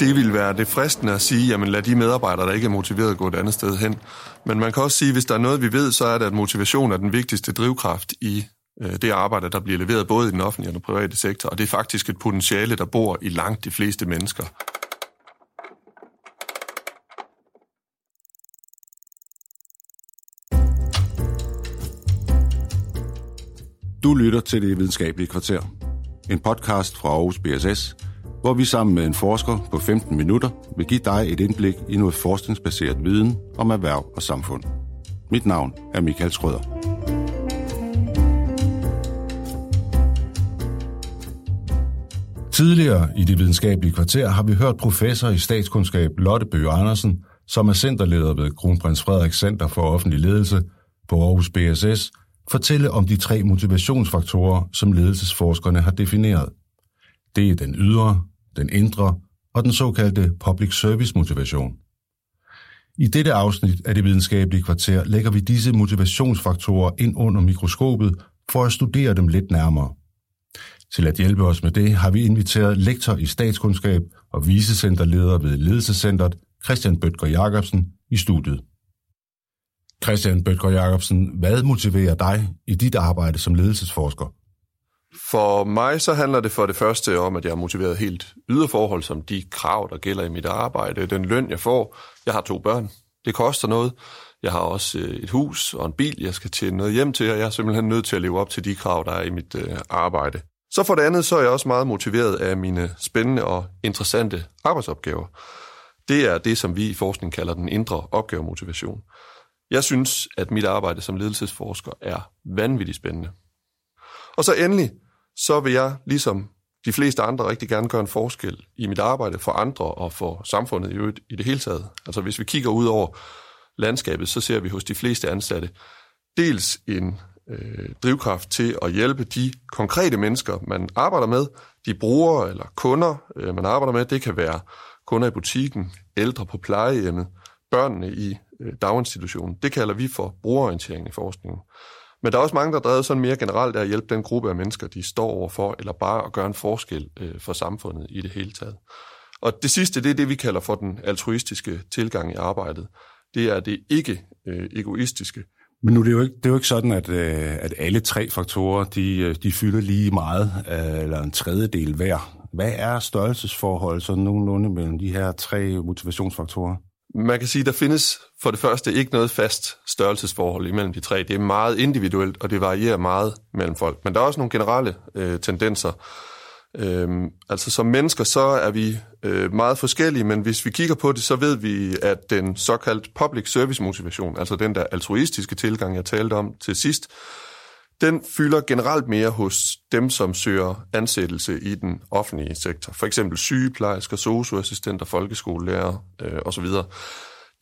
Det vil være det fristende at sige, jamen lad de medarbejdere, der ikke er motiveret, gå et andet sted hen. Men man kan også sige, hvis der er noget, vi ved, så er det, at motivation er den vigtigste drivkraft i øh, det arbejde, der bliver leveret både i den offentlige og den private sektor. Og det er faktisk et potentiale, der bor i langt de fleste mennesker. Du lytter til Det Videnskabelige Kvarter. En podcast fra Aarhus BSS, hvor vi sammen med en forsker på 15 minutter vil give dig et indblik i noget forskningsbaseret viden om erhverv og samfund. Mit navn er Michael Schrøder. Tidligere i det videnskabelige kvarter har vi hørt professor i statskundskab Lotte Bøge Andersen, som er centerleder ved Kronprins Frederik Center for Offentlig Ledelse på Aarhus BSS, fortælle om de tre motivationsfaktorer, som ledelsesforskerne har defineret. Det er den ydre, den indre og den såkaldte public service motivation. I dette afsnit af det videnskabelige kvarter lægger vi disse motivationsfaktorer ind under mikroskopet for at studere dem lidt nærmere. Til at hjælpe os med det har vi inviteret lektor i statskundskab og vicecenterleder ved Ledelsescentret Christian Bøtger Jacobsen i studiet. Christian Bøtger Jacobsen, hvad motiverer dig i dit arbejde som ledelsesforsker? For mig så handler det for det første om, at jeg er motiveret helt yderforhold, som de krav, der gælder i mit arbejde, den løn, jeg får. Jeg har to børn. Det koster noget. Jeg har også øh, et hus og en bil, jeg skal tjene noget hjem til, og jeg er simpelthen nødt til at leve op til de krav, der er i mit øh, arbejde. Så for det andet, så er jeg også meget motiveret af mine spændende og interessante arbejdsopgaver. Det er det, som vi i forskning kalder den indre opgavemotivation. Jeg synes, at mit arbejde som ledelsesforsker er vanvittigt spændende. Og så endelig, så vil jeg, ligesom de fleste andre, rigtig gerne gøre en forskel i mit arbejde for andre og for samfundet i øvrigt i det hele taget. Altså hvis vi kigger ud over landskabet, så ser vi hos de fleste ansatte dels en øh, drivkraft til at hjælpe de konkrete mennesker, man arbejder med, de brugere eller kunder, øh, man arbejder med. Det kan være kunder i butikken, ældre på plejehjemmet, børnene i øh, daginstitutionen. Det kalder vi for brugerorientering i forskningen. Men der er også mange, der er drevet sådan mere generelt af at hjælpe den gruppe af mennesker, de står overfor, eller bare at gøre en forskel øh, for samfundet i det hele taget. Og det sidste, det er det, vi kalder for den altruistiske tilgang i arbejdet. Det er det ikke øh, egoistiske. Men nu det er jo ikke, det er jo ikke sådan, at, øh, at alle tre faktorer, de, øh, de fylder lige meget, øh, eller en tredjedel hver. Hvad er størrelsesforholdet så nogenlunde mellem de her tre motivationsfaktorer? Man kan sige, at der findes for det første ikke noget fast størrelsesforhold imellem de tre. Det er meget individuelt, og det varierer meget mellem folk. Men der er også nogle generelle øh, tendenser. Øhm, altså som mennesker, så er vi øh, meget forskellige, men hvis vi kigger på det, så ved vi, at den såkaldt public service motivation, altså den der altruistiske tilgang, jeg talte om til sidst, den fylder generelt mere hos dem, som søger ansættelse i den offentlige sektor. For eksempel sygeplejersker, socioassistenter, folkeskolelærer øh, osv.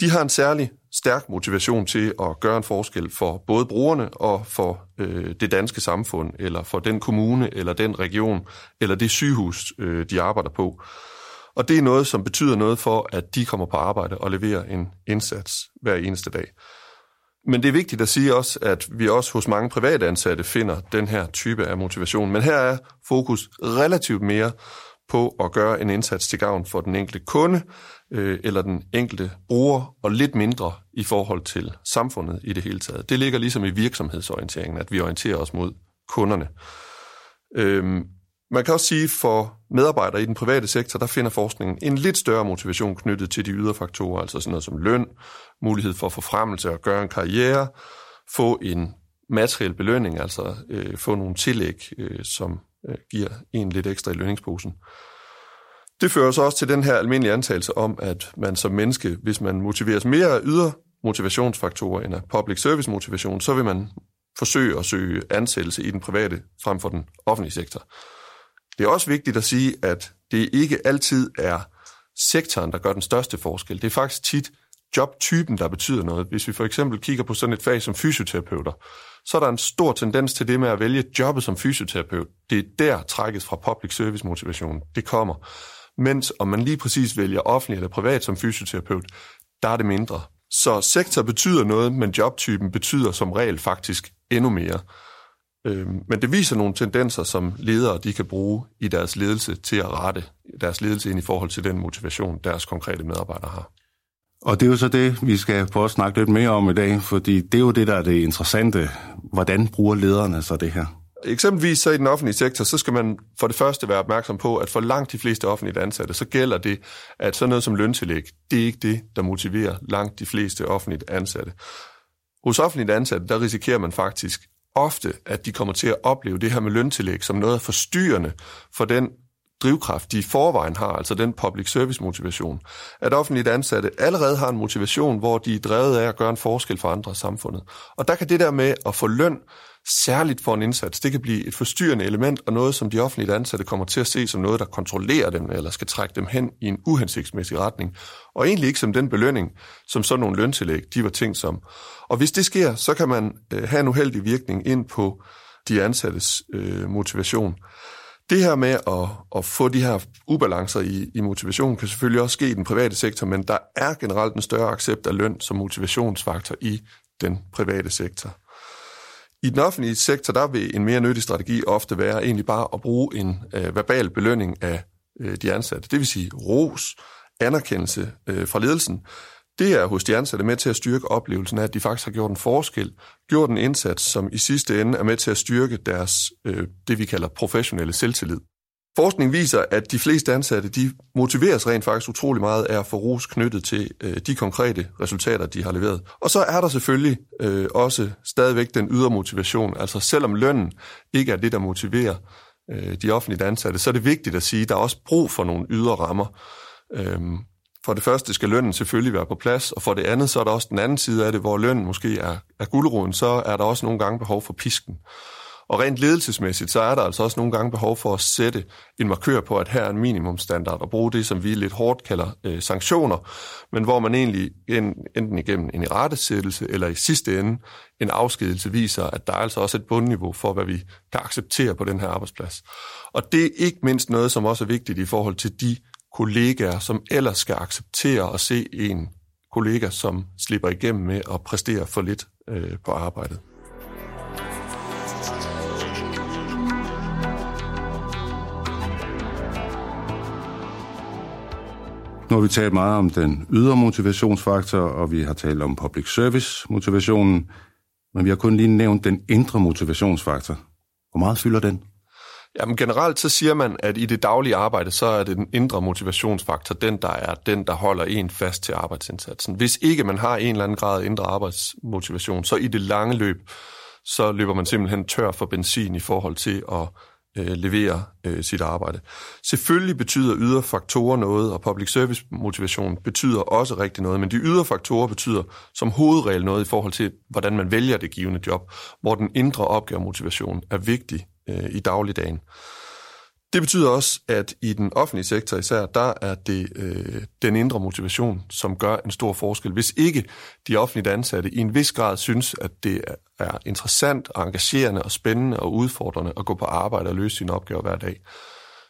De har en særlig stærk motivation til at gøre en forskel for både brugerne og for øh, det danske samfund, eller for den kommune, eller den region, eller det sygehus, øh, de arbejder på. Og det er noget, som betyder noget for, at de kommer på arbejde og leverer en indsats hver eneste dag. Men det er vigtigt at sige også, at vi også hos mange private ansatte finder den her type af motivation. Men her er fokus relativt mere på at gøre en indsats til gavn for den enkelte kunde øh, eller den enkelte bruger, og lidt mindre i forhold til samfundet i det hele taget. Det ligger ligesom i virksomhedsorienteringen, at vi orienterer os mod kunderne. Øhm, man kan også sige, for medarbejdere i den private sektor, der finder forskningen en lidt større motivation knyttet til de ydre faktorer, altså sådan noget som løn, mulighed for forfremmelse og gøre en karriere, få en materiel belønning, altså øh, få nogle tillæg, øh, som øh, giver en lidt ekstra i lønningsposen. Det fører så også til den her almindelige antagelse om, at man som menneske, hvis man motiveres mere af ydre motivationsfaktorer end af public service motivation, så vil man forsøge at søge ansættelse i den private frem for den offentlige sektor. Det er også vigtigt at sige, at det ikke altid er sektoren, der gør den største forskel. Det er faktisk tit jobtypen, der betyder noget. Hvis vi for eksempel kigger på sådan et fag som fysioterapeuter, så er der en stor tendens til det med at vælge jobbet som fysioterapeut. Det er der trækkes fra public service motivationen. Det kommer. Mens om man lige præcis vælger offentlig eller privat som fysioterapeut, der er det mindre. Så sektor betyder noget, men jobtypen betyder som regel faktisk endnu mere. Øhm, men det viser nogle tendenser, som ledere de kan bruge i deres ledelse til at rette deres ledelse ind i forhold til den motivation, deres konkrete medarbejdere har. Og det er jo så det, vi skal prøve at snakke lidt mere om i dag, fordi det er jo det, der er det interessante. Hvordan bruger lederne så det her? Eksempelvis så i den offentlige sektor, så skal man for det første være opmærksom på, at for langt de fleste offentlige ansatte, så gælder det, at sådan noget som løntillæg, det er ikke det, der motiverer langt de fleste offentligt ansatte. Hos offentligt ansatte, der risikerer man faktisk ofte, at de kommer til at opleve det her med løntillæg som noget forstyrrende for den drivkraft, de i forvejen har, altså den public service motivation. At offentligt ansatte allerede har en motivation, hvor de er drevet af at gøre en forskel for andre i samfundet. Og der kan det der med at få løn, særligt for en indsats, det kan blive et forstyrrende element, og noget, som de offentlige ansatte kommer til at se som noget, der kontrollerer dem, eller skal trække dem hen i en uhensigtsmæssig retning. Og egentlig ikke som den belønning, som sådan nogle løntillæg, de var tænkt som. Og hvis det sker, så kan man øh, have en uheldig virkning ind på de ansattes øh, motivation. Det her med at, at få de her ubalancer i, i motivation kan selvfølgelig også ske i den private sektor, men der er generelt en større accept af løn som motivationsfaktor i den private sektor. I den offentlige sektor, der vil en mere nyttig strategi ofte være egentlig bare at bruge en øh, verbal belønning af øh, de ansatte. Det vil sige ros, anerkendelse øh, fra ledelsen. Det er hos de ansatte med til at styrke oplevelsen af, at de faktisk har gjort en forskel, gjort en indsats, som i sidste ende er med til at styrke deres, øh, det vi kalder professionelle selvtillid. Forskning viser, at de fleste ansatte de motiveres rent faktisk utrolig meget af at få ros knyttet til øh, de konkrete resultater, de har leveret. Og så er der selvfølgelig øh, også stadigvæk den ydre motivation. Altså selvom lønnen ikke er det, der motiverer øh, de offentlige ansatte, så er det vigtigt at sige, at der er også brug for nogle ydre rammer. Øhm, for det første skal lønnen selvfølgelig være på plads, og for det andet så er der også den anden side af det, hvor lønnen måske er, er guldroden, så er der også nogle gange behov for pisken. Og rent ledelsesmæssigt, så er der altså også nogle gange behov for at sætte en markør på, at her er en minimumstandard, og bruge det, som vi lidt hårdt kalder øh, sanktioner, men hvor man egentlig enten igennem en irettesættelse eller i sidste ende en afskedelse viser, at der er altså også et bundniveau for, hvad vi kan acceptere på den her arbejdsplads. Og det er ikke mindst noget, som også er vigtigt i forhold til de kollegaer, som ellers skal acceptere at se en kollega, som slipper igennem med at præstere for lidt øh, på arbejdet. Nu har vi talt meget om den ydre motivationsfaktor, og vi har talt om public service motivationen, men vi har kun lige nævnt den indre motivationsfaktor. Hvor meget fylder den? Jamen generelt så siger man, at i det daglige arbejde, så er det den indre motivationsfaktor, den der er den, der holder en fast til arbejdsindsatsen. Hvis ikke man har en eller anden grad indre arbejdsmotivation, så i det lange løb, så løber man simpelthen tør for benzin i forhold til at øh, levere øh, sit arbejde. Selvfølgelig betyder ydre faktorer noget, og public service motivation betyder også rigtig noget, men de ydre faktorer betyder som hovedregel noget i forhold til, hvordan man vælger det givende job, hvor den indre opgavemotivation er vigtig øh, i dagligdagen. Det betyder også, at i den offentlige sektor især, der er det øh, den indre motivation, som gør en stor forskel. Hvis ikke de offentlige ansatte i en vis grad synes, at det er interessant og engagerende og spændende og udfordrende at gå på arbejde og løse sine opgaver hver dag,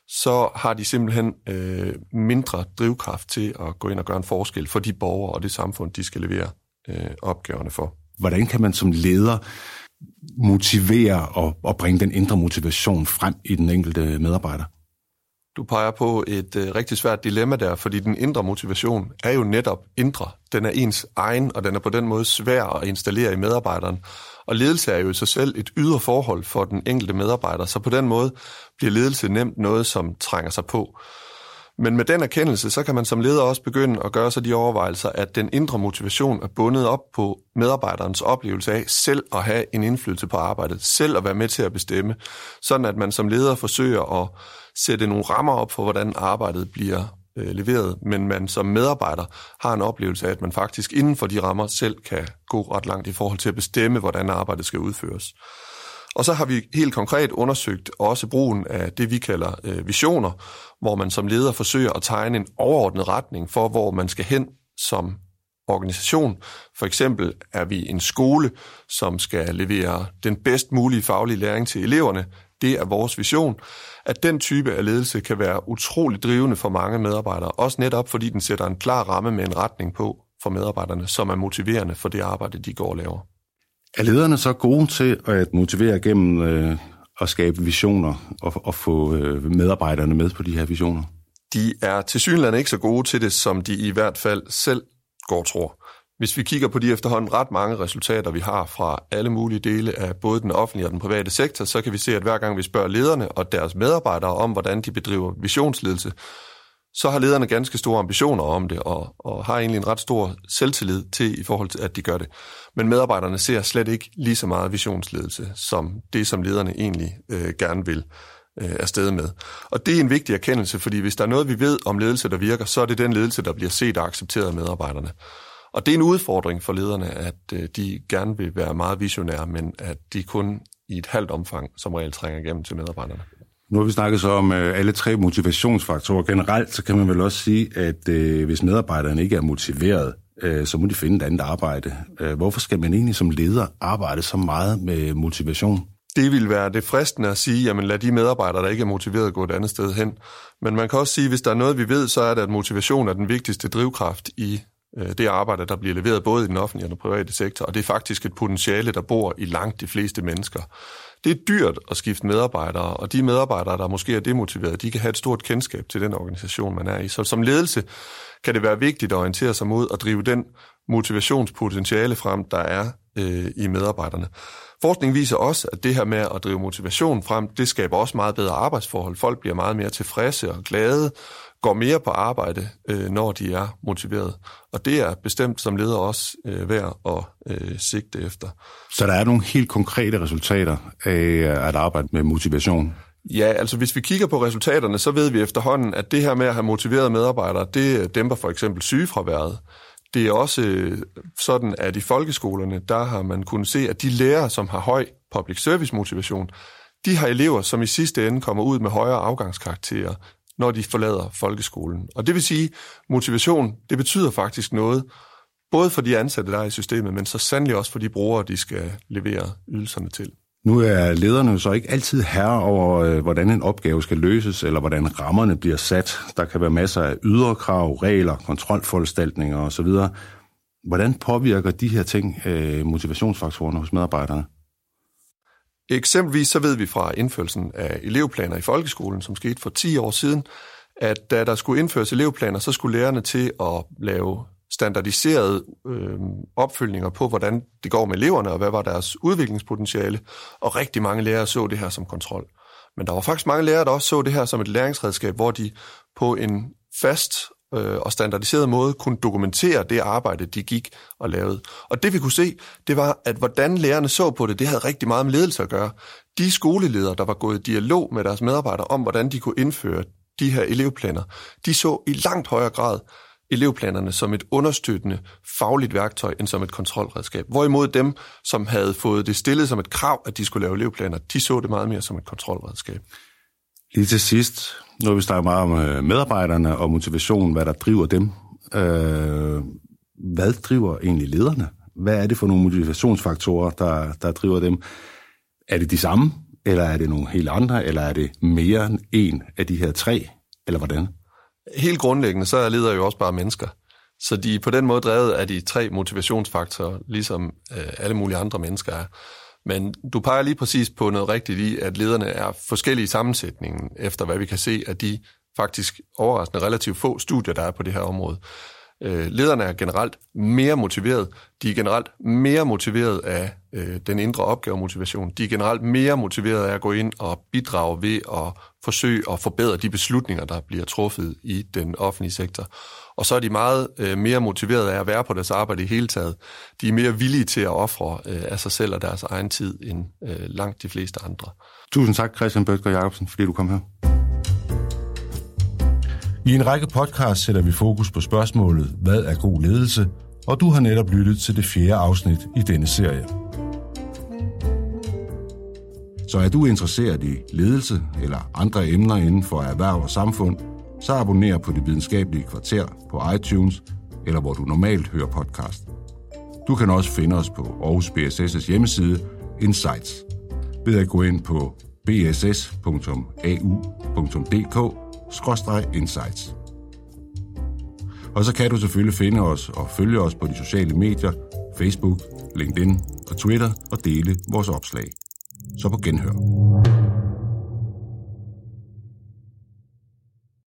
så har de simpelthen øh, mindre drivkraft til at gå ind og gøre en forskel for de borgere og det samfund, de skal levere øh, opgaverne for. Hvordan kan man som leder motivere og, og bringe den indre motivation frem i den enkelte medarbejder? Du peger på et øh, rigtig svært dilemma der, fordi den indre motivation er jo netop indre. Den er ens egen, og den er på den måde svær at installere i medarbejderen. Og ledelse er jo i sig selv et ydre forhold for den enkelte medarbejder, så på den måde bliver ledelse nemt noget, som trænger sig på. Men med den erkendelse, så kan man som leder også begynde at gøre sig de overvejelser, at den indre motivation er bundet op på medarbejderens oplevelse af selv at have en indflydelse på arbejdet, selv at være med til at bestemme, sådan at man som leder forsøger at sætte nogle rammer op for, hvordan arbejdet bliver øh, leveret, men man som medarbejder har en oplevelse af, at man faktisk inden for de rammer selv kan gå ret langt i forhold til at bestemme, hvordan arbejdet skal udføres. Og så har vi helt konkret undersøgt også brugen af det, vi kalder øh, visioner, hvor man som leder forsøger at tegne en overordnet retning for, hvor man skal hen som organisation. For eksempel er vi en skole, som skal levere den bedst mulige faglige læring til eleverne. Det er vores vision, at den type af ledelse kan være utrolig drivende for mange medarbejdere, også netop fordi den sætter en klar ramme med en retning på for medarbejderne, som er motiverende for det arbejde, de går og laver. Er lederne så gode til at motivere gennem øh, at skabe visioner og, og få øh, medarbejderne med på de her visioner? de er til synligheden ikke så gode til det, som de i hvert fald selv går tror. Hvis vi kigger på de efterhånden ret mange resultater, vi har fra alle mulige dele af både den offentlige og den private sektor, så kan vi se, at hver gang vi spørger lederne og deres medarbejdere om, hvordan de bedriver visionsledelse, så har lederne ganske store ambitioner om det, og, og har egentlig en ret stor selvtillid til i forhold til, at de gør det. Men medarbejderne ser slet ikke lige så meget visionsledelse, som det, som lederne egentlig øh, gerne vil øh, afsted med. Og det er en vigtig erkendelse, fordi hvis der er noget, vi ved om ledelse, der virker, så er det den ledelse, der bliver set og accepteret af medarbejderne. Og det er en udfordring for lederne, at øh, de gerne vil være meget visionære, men at de kun i et halvt omfang som regel trænger igennem til medarbejderne. Nu har vi snakket så om øh, alle tre motivationsfaktorer. Generelt så kan man vel også sige, at øh, hvis medarbejderne ikke er motiveret, øh, så må de finde et andet arbejde. Øh, hvorfor skal man egentlig som leder arbejde så meget med motivation? Det vil være det fristende at sige, jamen lad de medarbejdere, der ikke er motiveret, gå et andet sted hen. Men man kan også sige, hvis der er noget, vi ved, så er det, at motivation er den vigtigste drivkraft i øh, det arbejde, der bliver leveret både i den offentlige og den private sektor, og det er faktisk et potentiale, der bor i langt de fleste mennesker. Det er dyrt at skifte medarbejdere, og de medarbejdere, der måske er demotiverede, de kan have et stort kendskab til den organisation, man er i. Så som ledelse kan det være vigtigt at orientere sig mod at drive den motivationspotentiale frem, der er øh, i medarbejderne. Forskning viser også, at det her med at drive motivation frem, det skaber også meget bedre arbejdsforhold. Folk bliver meget mere tilfredse og glade, går mere på arbejde, øh, når de er motiveret. Og det er bestemt som leder også øh, værd at øh, sigte efter. Så der er nogle helt konkrete resultater af at arbejde med motivation? Ja, altså hvis vi kigger på resultaterne, så ved vi efterhånden, at det her med at have motiverede medarbejdere, det dæmper for eksempel sygefraværet. Det er også øh, sådan, at i folkeskolerne, der har man kunnet se, at de lærere, som har høj public service motivation, de har elever, som i sidste ende kommer ud med højere afgangskarakterer, når de forlader folkeskolen. Og det vil sige, motivation, det betyder faktisk noget, både for de ansatte, der er i systemet, men så sandelig også for de brugere, de skal levere ydelserne til. Nu er lederne så ikke altid herre over, øh, hvordan en opgave skal løses, eller hvordan rammerne bliver sat. Der kan være masser af ydre krav, regler, kontrolforanstaltninger osv. Hvordan påvirker de her ting øh, motivationsfaktorerne hos medarbejderne? Eksempelvis så ved vi fra indførelsen af elevplaner i folkeskolen, som skete for 10 år siden, at da der skulle indføres elevplaner, så skulle lærerne til at lave standardiserede øh, opfølgninger på, hvordan det går med eleverne, og hvad var deres udviklingspotentiale. Og rigtig mange lærere så det her som kontrol. Men der var faktisk mange lærere, der også så det her som et læringsredskab, hvor de på en fast øh, og standardiseret måde kunne dokumentere det arbejde, de gik og lavede. Og det vi kunne se, det var, at hvordan lærerne så på det, det havde rigtig meget med ledelse at gøre. De skoleledere, der var gået i dialog med deres medarbejdere om, hvordan de kunne indføre de her elevplaner, de så i langt højere grad elevplanerne som et understøttende fagligt værktøj end som et kontrolredskab. Hvorimod dem, som havde fået det stillet som et krav, at de skulle lave elevplaner, de så det meget mere som et kontrolredskab. Lige til sidst, når vi snakker meget om øh, medarbejderne og motivation, hvad der driver dem. Øh, hvad driver egentlig lederne? Hvad er det for nogle motivationsfaktorer, der, der driver dem? Er det de samme, eller er det nogle helt andre, eller er det mere end en af de her tre, eller hvordan? Helt grundlæggende, så er ledere jo også bare mennesker. Så de er på den måde drevet af de tre motivationsfaktorer, ligesom øh, alle mulige andre mennesker er. Men du peger lige præcis på noget rigtigt i, at lederne er forskellige i sammensætningen, efter hvad vi kan se af de faktisk overraskende relativt få studier, der er på det her område. Øh, lederne er generelt mere motiveret. De er generelt mere motiveret af øh, den indre opgavemotivation. De er generelt mere motiveret af at gå ind og bidrage ved at forsøge at forbedre de beslutninger, der bliver truffet i den offentlige sektor. Og så er de meget øh, mere motiveret af at være på deres arbejde i hele taget. De er mere villige til at ofre øh, af sig selv og deres egen tid end øh, langt de fleste andre. Tusind tak, Christian Bøtger Jacobsen, fordi du kom her. I en række podcasts sætter vi fokus på spørgsmålet, hvad er god ledelse? Og du har netop lyttet til det fjerde afsnit i denne serie. Så er du interesseret i ledelse eller andre emner inden for erhverv og samfund, så abonner på Det Videnskabelige Kvarter på iTunes eller hvor du normalt hører podcast. Du kan også finde os på Aarhus BSS' hjemmeside Insights ved at gå ind på bss.au.dk insights. Og så kan du selvfølgelig finde os og følge os på de sociale medier, Facebook, LinkedIn og Twitter og dele vores opslag. Så på genhør.